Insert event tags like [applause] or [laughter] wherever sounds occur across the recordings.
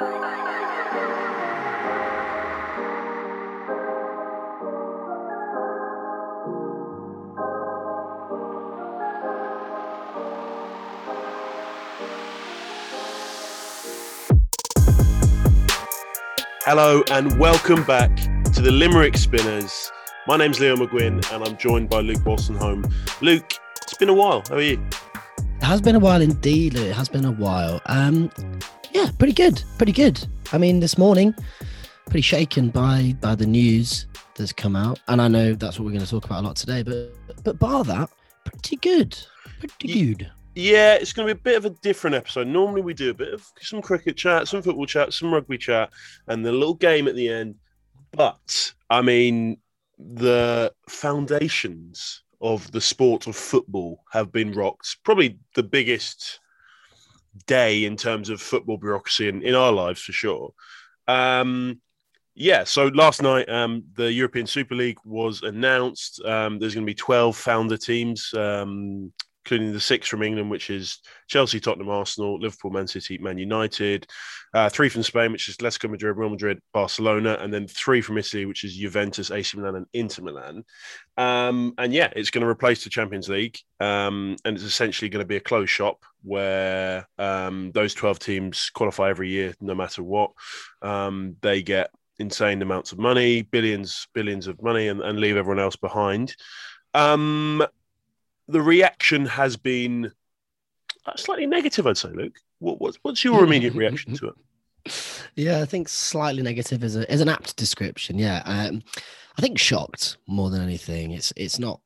Hello and welcome back to the Limerick Spinners. My name's Leo McGuinn and I'm joined by Luke Wolstenholme. Luke, it's been a while. How are you? It has been a while indeed. It has been a while. Um, yeah, pretty good. Pretty good. I mean, this morning, pretty shaken by by the news that's come out, and I know that's what we're going to talk about a lot today. But but bar that, pretty good. Pretty good. Yeah, it's going to be a bit of a different episode. Normally, we do a bit of some cricket chat, some football chat, some rugby chat, and the little game at the end. But I mean, the foundations of the sport of football have been rocked. Probably the biggest day in terms of football bureaucracy in, in our lives, for sure. Um, yeah, so last night um, the European Super League was announced. Um, there's going to be 12 founder teams. Um, including the six from England, which is Chelsea, Tottenham, Arsenal, Liverpool, Man City, Man United. Uh, three from Spain, which is Atletico Madrid, Real Madrid, Barcelona, and then three from Italy, which is Juventus, AC Milan, and Inter Milan. Um, and yeah, it's going to replace the Champions League, um, and it's essentially going to be a closed shop where um, those twelve teams qualify every year, no matter what. Um, they get insane amounts of money, billions, billions of money, and, and leave everyone else behind. Um, the reaction has been uh, slightly negative, I'd say, Luke. What, what's, what's your [laughs] immediate reaction to it? Yeah, I think slightly negative is, a, is an apt description. Yeah. Um, I think shocked more than anything. It's it's not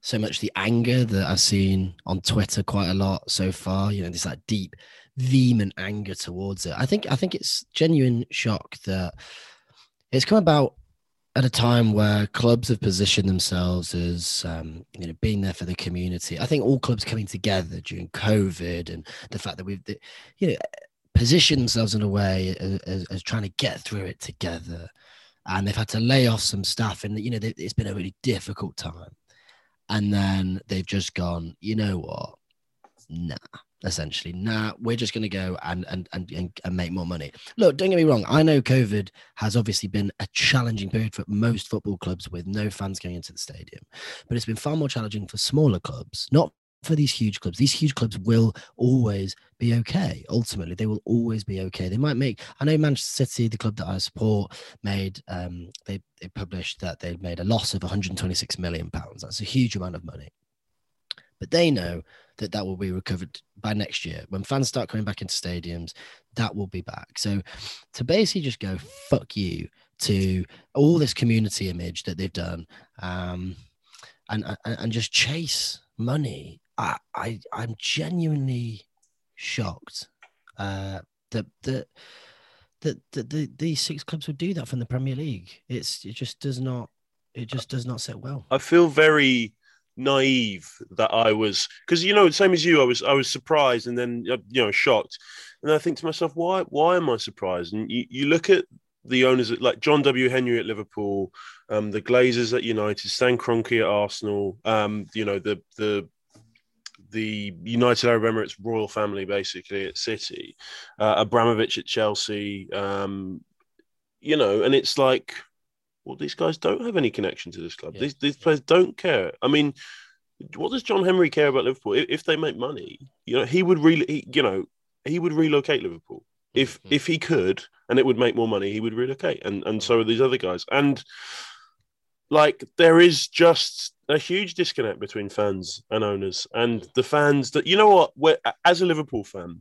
so much the anger that I've seen on Twitter quite a lot so far. You know, this like deep, vehement anger towards it. I think I think it's genuine shock that it's come about at a time where clubs have positioned themselves as um, you know being there for the community. I think all clubs coming together during COVID and the fact that we've you know positioned themselves in a way as, as trying to get through it together, and they've had to lay off some staff, and you know it's been a really difficult time, and then they've just gone, you know what, nah essentially. Nah, we're just going to go and, and and and make more money. Look, don't get me wrong. I know COVID has obviously been a challenging period for most football clubs with no fans going into the stadium, but it's been far more challenging for smaller clubs. Not for these huge clubs. These huge clubs will always be okay. Ultimately, they will always be okay. They might make. I know Manchester City, the club that I support, made. Um, they they published that they made a loss of 126 million pounds. That's a huge amount of money. But they know that that will be recovered by next year when fans start coming back into stadiums that will be back so to basically just go fuck you to all this community image that they've done um, and, and and just chase money i, I i'm genuinely shocked uh, that that that, that the, these six clubs would do that from the Premier League. It's it just does not it just does not sit well. I feel very naive that I was because you know same as you I was I was surprised and then uh, you know shocked. And I think to myself why why am I surprised? And you, you look at the owners like John W. Henry at Liverpool um, the Glazers at United Stan Kroenke at Arsenal um, you know the the the United Arab Emirates royal family basically at City uh, Abramovich at Chelsea um, you know and it's like well, these guys don't have any connection to this club. Yeah. These, these players don't care. I mean, what does John Henry care about Liverpool? If, if they make money, you know, he would really, you know, he would relocate Liverpool if mm-hmm. if he could, and it would make more money. He would relocate, and and so are these other guys. And like, there is just a huge disconnect between fans and owners, and the fans that you know what, We're, as a Liverpool fan.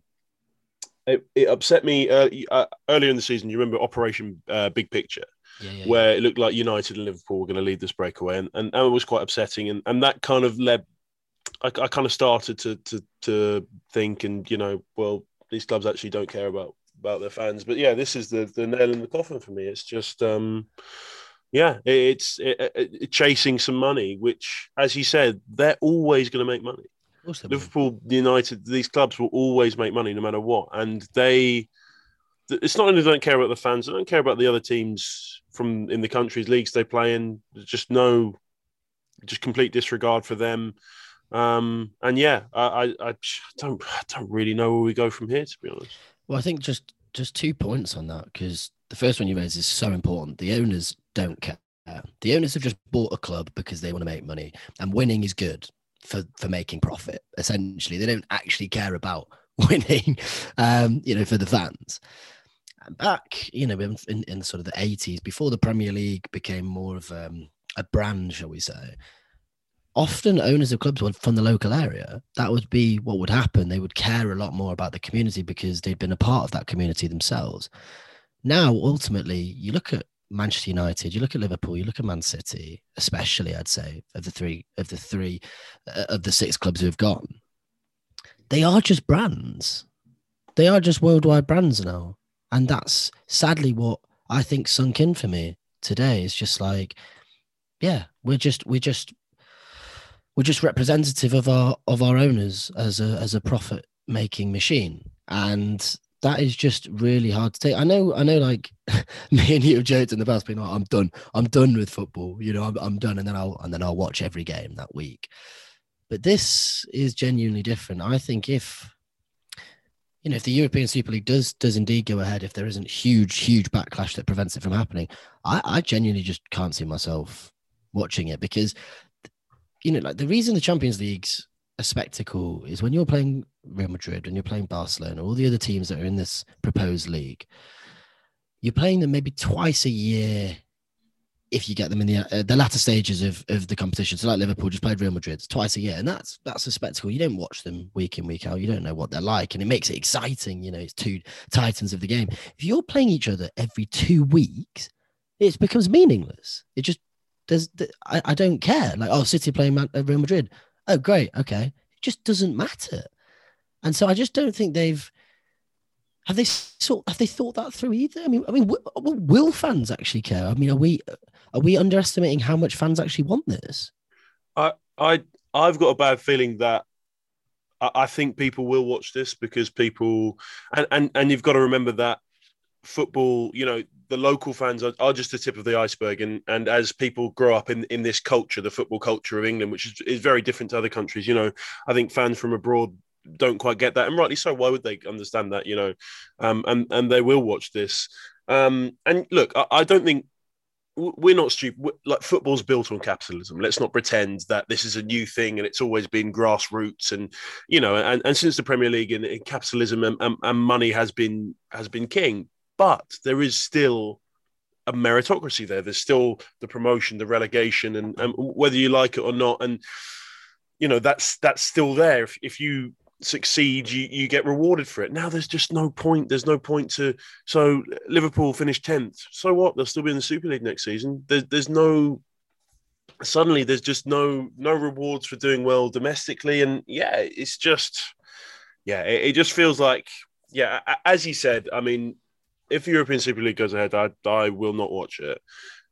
It, it upset me uh, uh, earlier in the season. You remember Operation uh, Big Picture, yeah, yeah, where it looked like United and Liverpool were going to lead this breakaway, and, and, and it was quite upsetting, and, and that kind of led. I, I kind of started to, to to think, and you know, well, these clubs actually don't care about about their fans, but yeah, this is the the nail in the coffin for me. It's just, um, yeah, it, it's it, it, chasing some money, which, as you said, they're always going to make money. Liverpool, United, these clubs will always make money no matter what, and they. It's not only they don't care about the fans; they don't care about the other teams from in the countries leagues they play in. Just no, just complete disregard for them. Um, and yeah, I, I, I don't I don't really know where we go from here to be honest. Well, I think just just two points on that because the first one you raised is so important. The owners don't care. The owners have just bought a club because they want to make money, and winning is good for for making profit. Essentially, they don't actually care about [laughs] winning. Um, you know, for the fans. Back, you know, in, in, in sort of the eighties, before the Premier League became more of um, a brand, shall we say, often owners of clubs were from the local area. That would be what would happen. They would care a lot more about the community because they'd been a part of that community themselves. Now, ultimately, you look at Manchester United, you look at Liverpool, you look at Man City, especially, I'd say, of the three of the three uh, of the six clubs who have gone. They are just brands. They are just worldwide brands now, and that's sadly what I think sunk in for me today. It's just like, yeah, we're just we're just we're just representative of our of our owners as a as a profit making machine. And that is just really hard to take. I know i know like [laughs] me and you have joked in the past being like i'm done i'm done with football you know I'm, I'm done and then i'll and then i'll watch every game that week. But this is genuinely different. I think if you know if the european super league does does indeed go ahead if there isn't huge huge backlash that prevents it from happening i i genuinely just can't see myself watching it because you know, like the reason the Champions League's a spectacle is when you're playing Real Madrid and you're playing Barcelona, all the other teams that are in this proposed league, you're playing them maybe twice a year if you get them in the uh, the latter stages of, of the competition. So like Liverpool just played Real Madrid twice a year, and that's that's a spectacle. You don't watch them week in week out. You don't know what they're like, and it makes it exciting. You know, it's two titans of the game. If you're playing each other every two weeks, it becomes meaningless. It just there's, I, I don't care. Like, oh, City playing uh, Real Madrid. Oh, great. Okay. It just doesn't matter. And so I just don't think they've, have they sort have they thought that through either? I mean, I mean, will, will fans actually care? I mean, are we are we underestimating how much fans actually want this? I I I've got a bad feeling that I, I think people will watch this because people and and and you've got to remember that football, you know, the local fans are, are, just the tip of the iceberg. And and as people grow up in, in this culture, the football culture of England, which is, is very different to other countries, you know, I think fans from abroad don't quite get that. And rightly so. Why would they understand that, you know? Um, and, and they will watch this. Um, and look, I, I don't think we're not stupid. We're, like football's built on capitalism. Let's not pretend that this is a new thing and it's always been grassroots. And you know, and, and since the Premier League and, and capitalism and, and, and, money has been has been king but there is still a meritocracy there. There's still the promotion, the relegation, and, and whether you like it or not, and you know that's that's still there. If, if you succeed, you you get rewarded for it. Now there's just no point. There's no point to. So Liverpool finished tenth. So what? They'll still be in the Super League next season. There's there's no. Suddenly, there's just no no rewards for doing well domestically, and yeah, it's just yeah, it, it just feels like yeah, as you said. I mean, if the European Super League goes ahead, I, I will not watch it.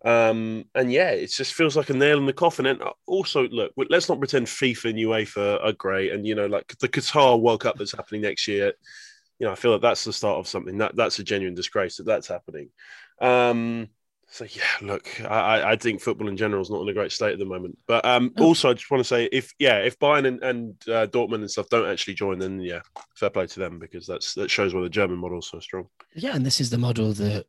Um, and yeah, it just feels like a nail in the coffin. And also, look, let's not pretend FIFA and UEFA are great. And you know, like the Qatar World Cup that's happening next year, you know, I feel like that's the start of something. That that's a genuine disgrace that that's happening. Um, so yeah, look, I, I think football in general is not in a great state at the moment. But um, oh. also, I just want to say, if yeah, if Bayern and, and uh, Dortmund and stuff don't actually join, then yeah, fair play to them because that's that shows why the German model is so strong. Yeah, and this is the model that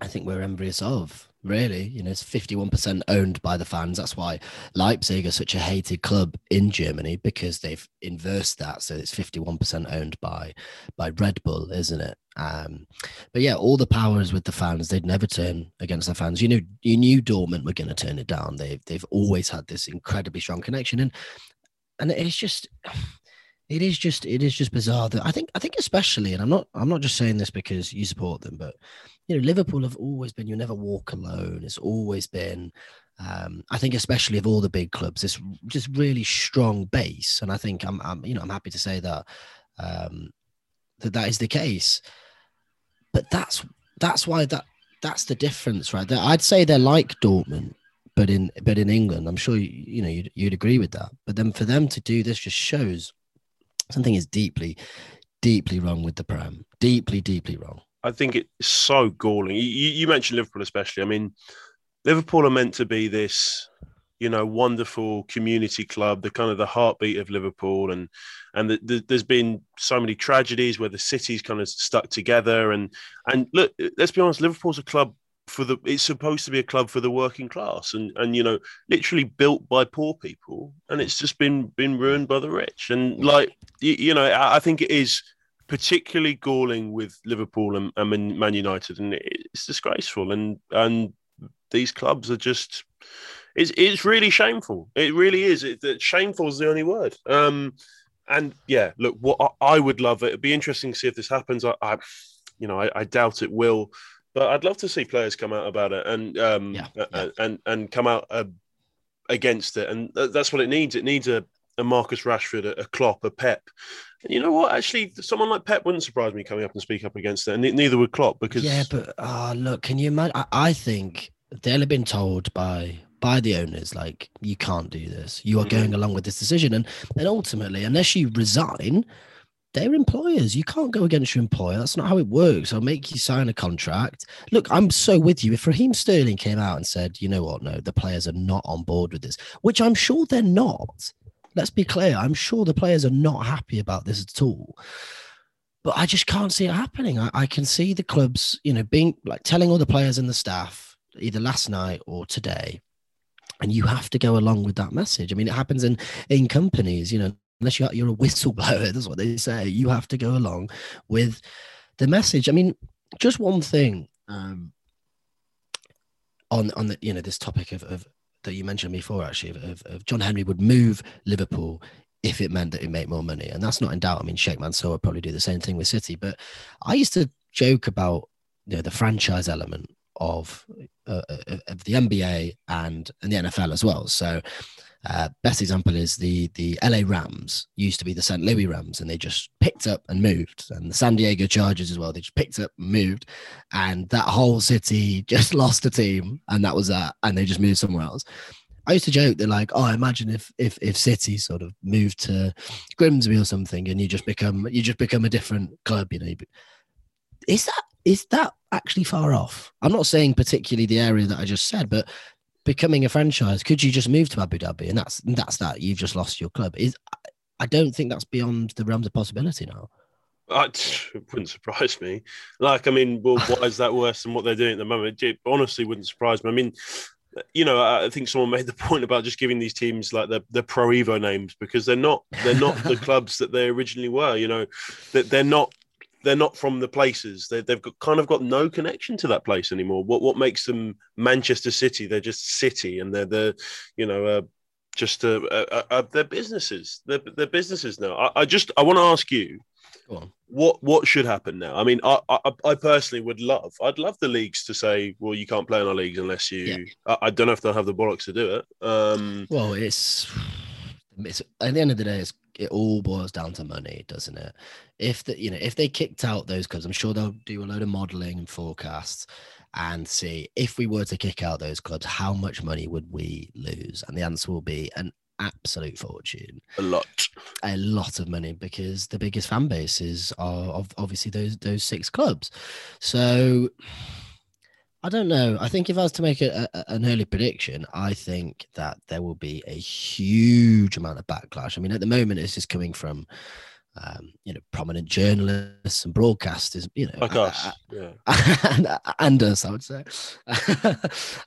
I think we're envious of really. You know, it's 51% owned by the fans. That's why Leipzig are such a hated club in Germany because they've inversed that. So it's 51% owned by by Red Bull, isn't it? Um, but yeah, all the power is with the fans, they'd never turn against the fans. You know, you knew Dortmund were going to turn it down. They've they've always had this incredibly strong connection, and and it's just it is just it is just bizarre that I think I think especially, and I'm not I'm not just saying this because you support them, but you know Liverpool have always been you never walk alone. It's always been um, I think especially of all the big clubs, this just really strong base, and I think I'm, I'm you know I'm happy to say that um, that that is the case. But that's that's why that that's the difference, right? I'd say they're like Dortmund, but in but in England, I'm sure you, you know you'd, you'd agree with that. But then for them to do this just shows something is deeply, deeply wrong with the Prem. Deeply, deeply wrong. I think it's so galling. You, you mentioned Liverpool, especially. I mean, Liverpool are meant to be this, you know, wonderful community club, the kind of the heartbeat of Liverpool, and and the, the, there's been so many tragedies where the city's kind of stuck together. And and look, let's be honest, Liverpool's a club for the it's supposed to be a club for the working class and and you know literally built by poor people and it's just been been ruined by the rich and like you, you know I, I, think it is particularly galling with liverpool and, and man united and it's disgraceful and and these clubs are just it's, it's really shameful it really is it, it shameful is the only word um and yeah look what I, I would love it it'd be interesting to see if this happens i, I you know I, I doubt it will but I'd love to see players come out about it and um, yeah, yeah. and and come out uh, against it, and that's what it needs. It needs a, a Marcus Rashford, a, a Klopp, a Pep. And you know what? Actually, someone like Pep wouldn't surprise me coming up and speak up against it, and neither would Klopp because yeah. But uh, look, can you imagine? I, I think they'll have been told by by the owners like you can't do this. You are mm-hmm. going along with this decision, and and ultimately, unless you resign they're employers. You can't go against your employer. That's not how it works. I'll make you sign a contract. Look, I'm so with you. If Raheem Sterling came out and said, you know what, no, the players are not on board with this, which I'm sure they're not. Let's be clear. I'm sure the players are not happy about this at all. But I just can't see it happening. I, I can see the clubs, you know, being like telling all the players and the staff either last night or today, and you have to go along with that message. I mean, it happens in in companies. You know, unless you're, you're a whistleblower, [laughs] that's what they say. You have to go along with the message. I mean, just one thing um, on on the you know this topic of, of that you mentioned before actually of, of, John Henry would move Liverpool if it meant that it made more money, and that's not in doubt. I mean, Sheikh Mansour would probably do the same thing with City, but I used to joke about you know the franchise element of uh, of the NBA and and the NFL as well. So uh, best example is the the LA Rams used to be the St. Louis Rams, and they just picked up and moved, and the San Diego Chargers as well. They just picked up and moved, and that whole city [laughs] just lost a team, and that was that, and they just moved somewhere else. I used to joke that like, oh, imagine if if if City sort of moved to Grimsby or something, and you just become you just become a different club, you know. Is that is that actually far off? I'm not saying particularly the area that I just said, but becoming a franchise, could you just move to Abu Dhabi and that's that's that? You've just lost your club. Is I don't think that's beyond the realms of possibility now. [laughs] it wouldn't surprise me. Like, I mean, well, [laughs] why is that worse than what they're doing at the moment? It honestly wouldn't surprise me. I mean, you know, I think someone made the [laughs] point about just giving these teams like the the Pro Evo names because they're not they're not the clubs that they originally were. You know, that they're not they're not from the places. They, have got, kind of got no connection to that place anymore. What what makes them Manchester City? They're just City, and they're the, you know, uh, just uh, uh, uh, they're businesses. They're, they're businesses now. I, I just I want to ask you, what what should happen now? I mean, I, I, I personally would love. I'd love the leagues to say, well, you can't play in our leagues unless you. Yeah. I, I, don't know if they'll have the bollocks to do it. Um, well, it's it's at the end of the day, it's it all boils down to money, doesn't it? If the you know if they kicked out those clubs, I'm sure they'll do a load of modelling and forecasts and see if we were to kick out those clubs, how much money would we lose? And the answer will be an absolute fortune. A lot. A lot of money because the biggest fan bases are of obviously those those six clubs. So I don't know. I think if I was to make a, a, an early prediction, I think that there will be a huge amount of backlash. I mean, at the moment, it's just coming from, um, you know, prominent journalists and broadcasters, you know, like us, uh, yeah. [laughs] and, and, us, I would say, [laughs] uh,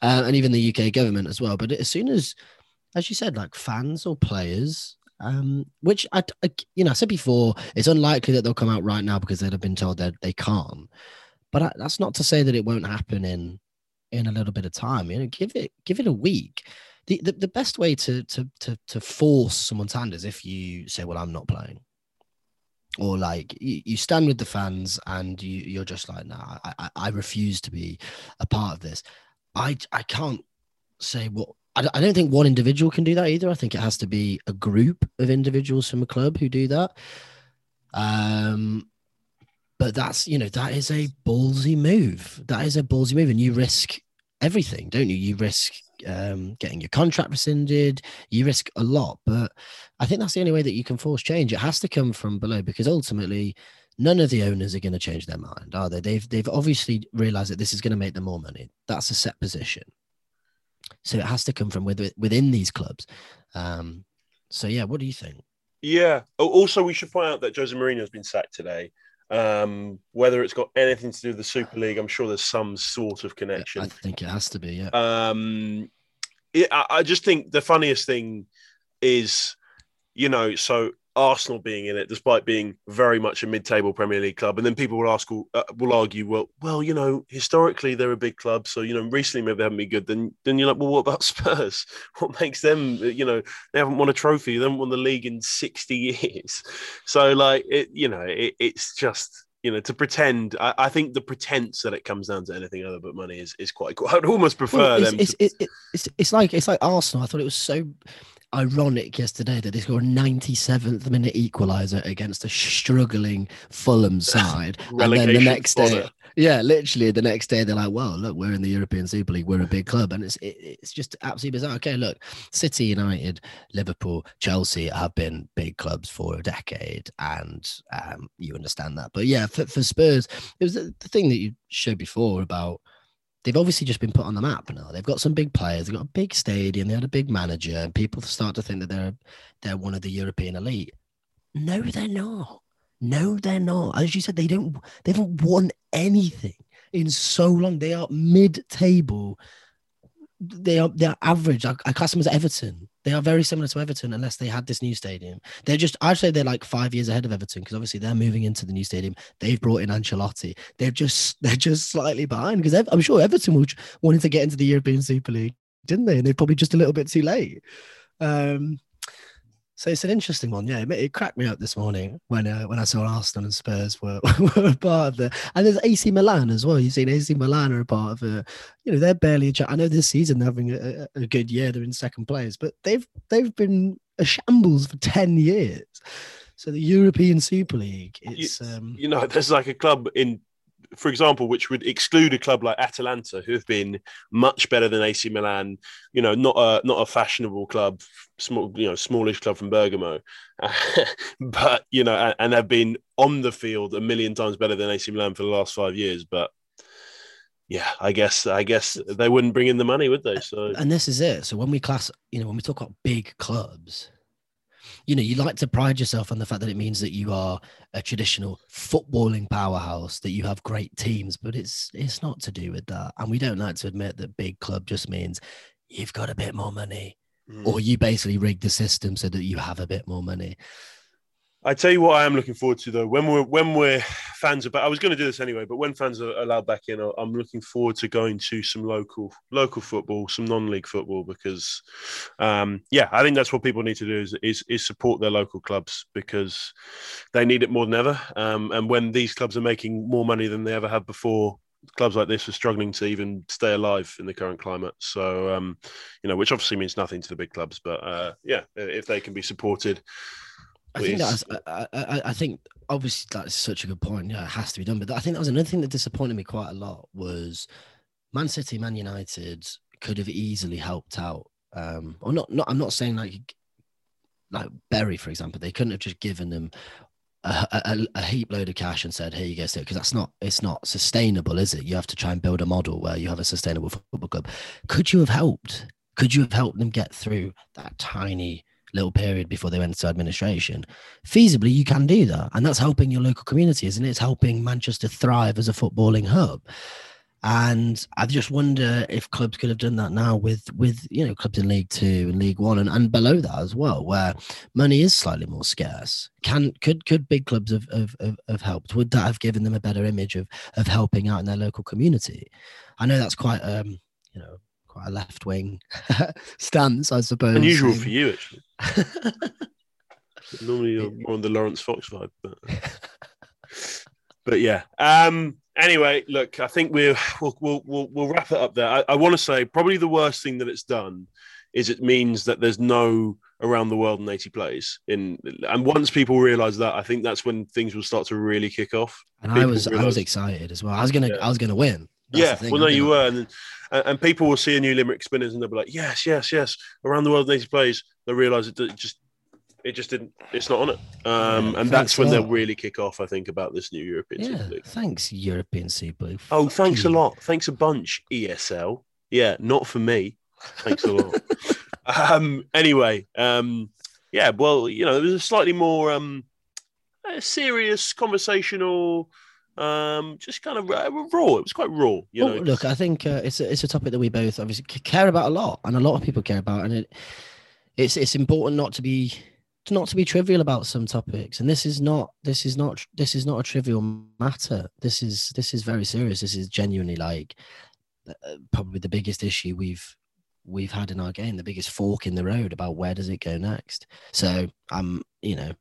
and even the UK government as well. But as soon as, as you said, like fans or players, um, which I, I, you know, I said before, it's unlikely that they'll come out right now because they'd have been told that they can't. But that's not to say that it won't happen in in a little bit of time. You know, give it give it a week. The, the, the best way to, to to to force someone's hand is if you say, "Well, I'm not playing," or like you, stand with the fans and you you're just like, "Nah, I, I refuse to be a part of this." I I can't say what I, I don't think one individual can do that either. I think it has to be a group of individuals from a club who do that. Um, but that's you know that is a ballsy move. That is a ballsy move, and you risk everything, don't you? You risk um, getting your contract rescinded. You risk a lot, but I think that's the only way that you can force change. It has to come from below because ultimately, none of the owners are going to change their mind, are they? They've they've obviously realised that this is going to make them more money. That's a set position, so it has to come from within these clubs. Um, so yeah, what do you think? Yeah. Also, we should point out that Jose Mourinho has been sacked today. Um, whether it's got anything to do with the Super League, I'm sure there's some sort of connection. I think it has to be. Yeah. Um, it, I, I just think the funniest thing is, you know, so Arsenal being in it, despite being very much a mid-table Premier League club, and then people will ask, uh, will argue, well, well, you know, historically they're a big club, so you know, recently maybe they haven't been good. Then, then you're like, well, what about [laughs] Spurs? What makes them? You know, they haven't won a trophy, they haven't won the league in sixty [laughs] years. So, like, it, you know, it, it's just you know, to pretend. I, I, think the pretense that it comes down to anything other but money is is quite cool. [laughs] I'd almost prefer well, it's, them. It's, to... it's, it's, it's like it's like Arsenal. I thought it was so ironic yesterday that they scored a 97th minute equaliser against a struggling Fulham [laughs] side. and then the next day, yeah, literally the next day they're like, well, look, we're in the European Super League. We're a big club. And it's it, it's just absolutely bizarre. Okay, look, City, United, Liverpool, Chelsea have been big clubs for a decade. And um, you understand that. But yeah, for, for Spurs, it was the, the thing that you showed before about – they've obviously just been put on the map now. They've got some big players. They've got a big stadium. They had a big manager, and people start to think that they're they're one of the European elite. No, they're not. No, they're not. As you said, they don't. They haven't won anything in so long. They are mid-table. They are they are average. Our, I class them Everton. They are very similar to Everton, unless they had this new stadium. They're just, I'd say they're like five years ahead of Everton because obviously they're moving into the new stadium. They've brought in Ancelotti. They're just, [laughs] they're just slightly behind because I'm sure Everton wanted to get into the European Super League, didn't they? And they're probably just a little bit too late. Um, so it's an interesting one. Yeah, it, it cracked me up this morning when uh, when I saw Arsenal and Spurs were, [laughs] were a part of the. And there's AC Milan as well. You've seen AC Milan are a part of a. You know, they're barely a. I know this season they're having a, a good year. They're in second place, but they've they've been a shambles for ten years. So the European Super League, it's you, um, you know, there's like a club in for example, which would exclude a club like Atalanta, who have been much better than AC Milan. You know, not a not a fashionable club, small you know smallish club from Bergamo, [laughs] but you know, and, and have been on the field a million times better than AC Milan for the last five years. But yeah, I guess I guess they wouldn't bring in the money, would they? So and this is it. So when we class, you know, when we talk about big clubs, you know, you like to pride yourself on the fact that it means that you are a traditional footballing powerhouse, that you have great teams, but it's it's not to do with that. And we don't like to admit that big club just means you've got a bit more money. Mm. Or you basically rig the system so that you have a bit more money. I tell you what, I am looking forward to though. When we're when we're fans about, I was going to do this anyway, but when fans are allowed back in, I'm looking forward to going to some local local football, some non-league football, because um, yeah, I think that's what people need to do is, is, is support their local clubs because they need it more than ever. Um, and when these clubs are making more money than they ever have before, clubs like this are struggling to even stay alive in the current climate. So, um, you know, which obviously means nothing to the big clubs, but uh, yeah, if they can be supported I think that's. I, I, I, think obviously that's such a good point. Yeah, it has to be done. But I think that was another thing that disappointed me quite a lot was Man City, Man United could have easily helped out. Um, or not. Not. I'm not saying like like Bury, for example. They couldn't have just given them a, a, a, heap load of cash and said, "Here you go," sit," because that's not it's not sustainable, is it? You have to try and build a model where you have a sustainable football club. Could you have helped? Could you have helped them get through that tiny little period before they went into administration. Feasibly, you can do that. And that's helping your local community, isn't it? It's helping Manchester thrive as a footballing hub. And I just wonder if clubs could have done that now with with you know clubs in League Two and League One and, and below that as well, where money is slightly more scarce. Can could could big clubs have, have, have, helped? Would that have given them a better image of of helping out in their local community? I know that's quite um you know quite a left wing [laughs] stance, I suppose. Unusual for you, actually. [laughs] Normally, you're more on the Laurence Fox vibe, but but yeah. Um, anyway, look, I think we're, we'll, we'll, we'll, we'll wrap it up there. I, I want to say probably the worst thing that it's done is it means that there's no around the world in 80 plays in and once people realize that i think that's when things will start to really kick off and people i was realize, i was excited as well i was gonna yeah. i was gonna win that's yeah, well, no, you were, and, and people will see a new Limerick spinners and they'll be like, yes, yes, yes. Around the world, these plays, they realise it, it just it just didn't. It's not on it, um, and that's when they'll really kick off. I think about this new European yeah, Super League. Thanks, European Super League. Oh, thanks you. a lot. Thanks a bunch, ESL. Yeah, not for me. Thanks a lot. [laughs] um, anyway, um, yeah, well, you know, it was a slightly more um, serious, conversational, um, just kind of uh, raw. It was quite raw. You well, know, look, I think uh, it's a, it's a topic that we both obviously care about a lot, and a lot of people care about, and it it's it's important not to be not to be trivial about some topics. And this is not this is not this is not a trivial matter. This is this is very serious. This is genuinely like uh, probably the biggest issue we've we've had in our game, the biggest fork in the road about where does it go next. So I'm, you know,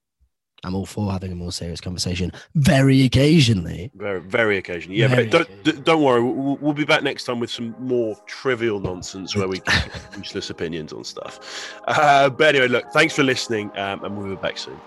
I'm all for having a more serious conversation very occasionally. Very, very occasionally. Yeah, very but don't don't worry. We'll, we'll, be back next time with some more trivial nonsense where we [laughs] useless opinions on stuff. Uh, but anyway, look, thanks for listening, um, and we'll be back soon.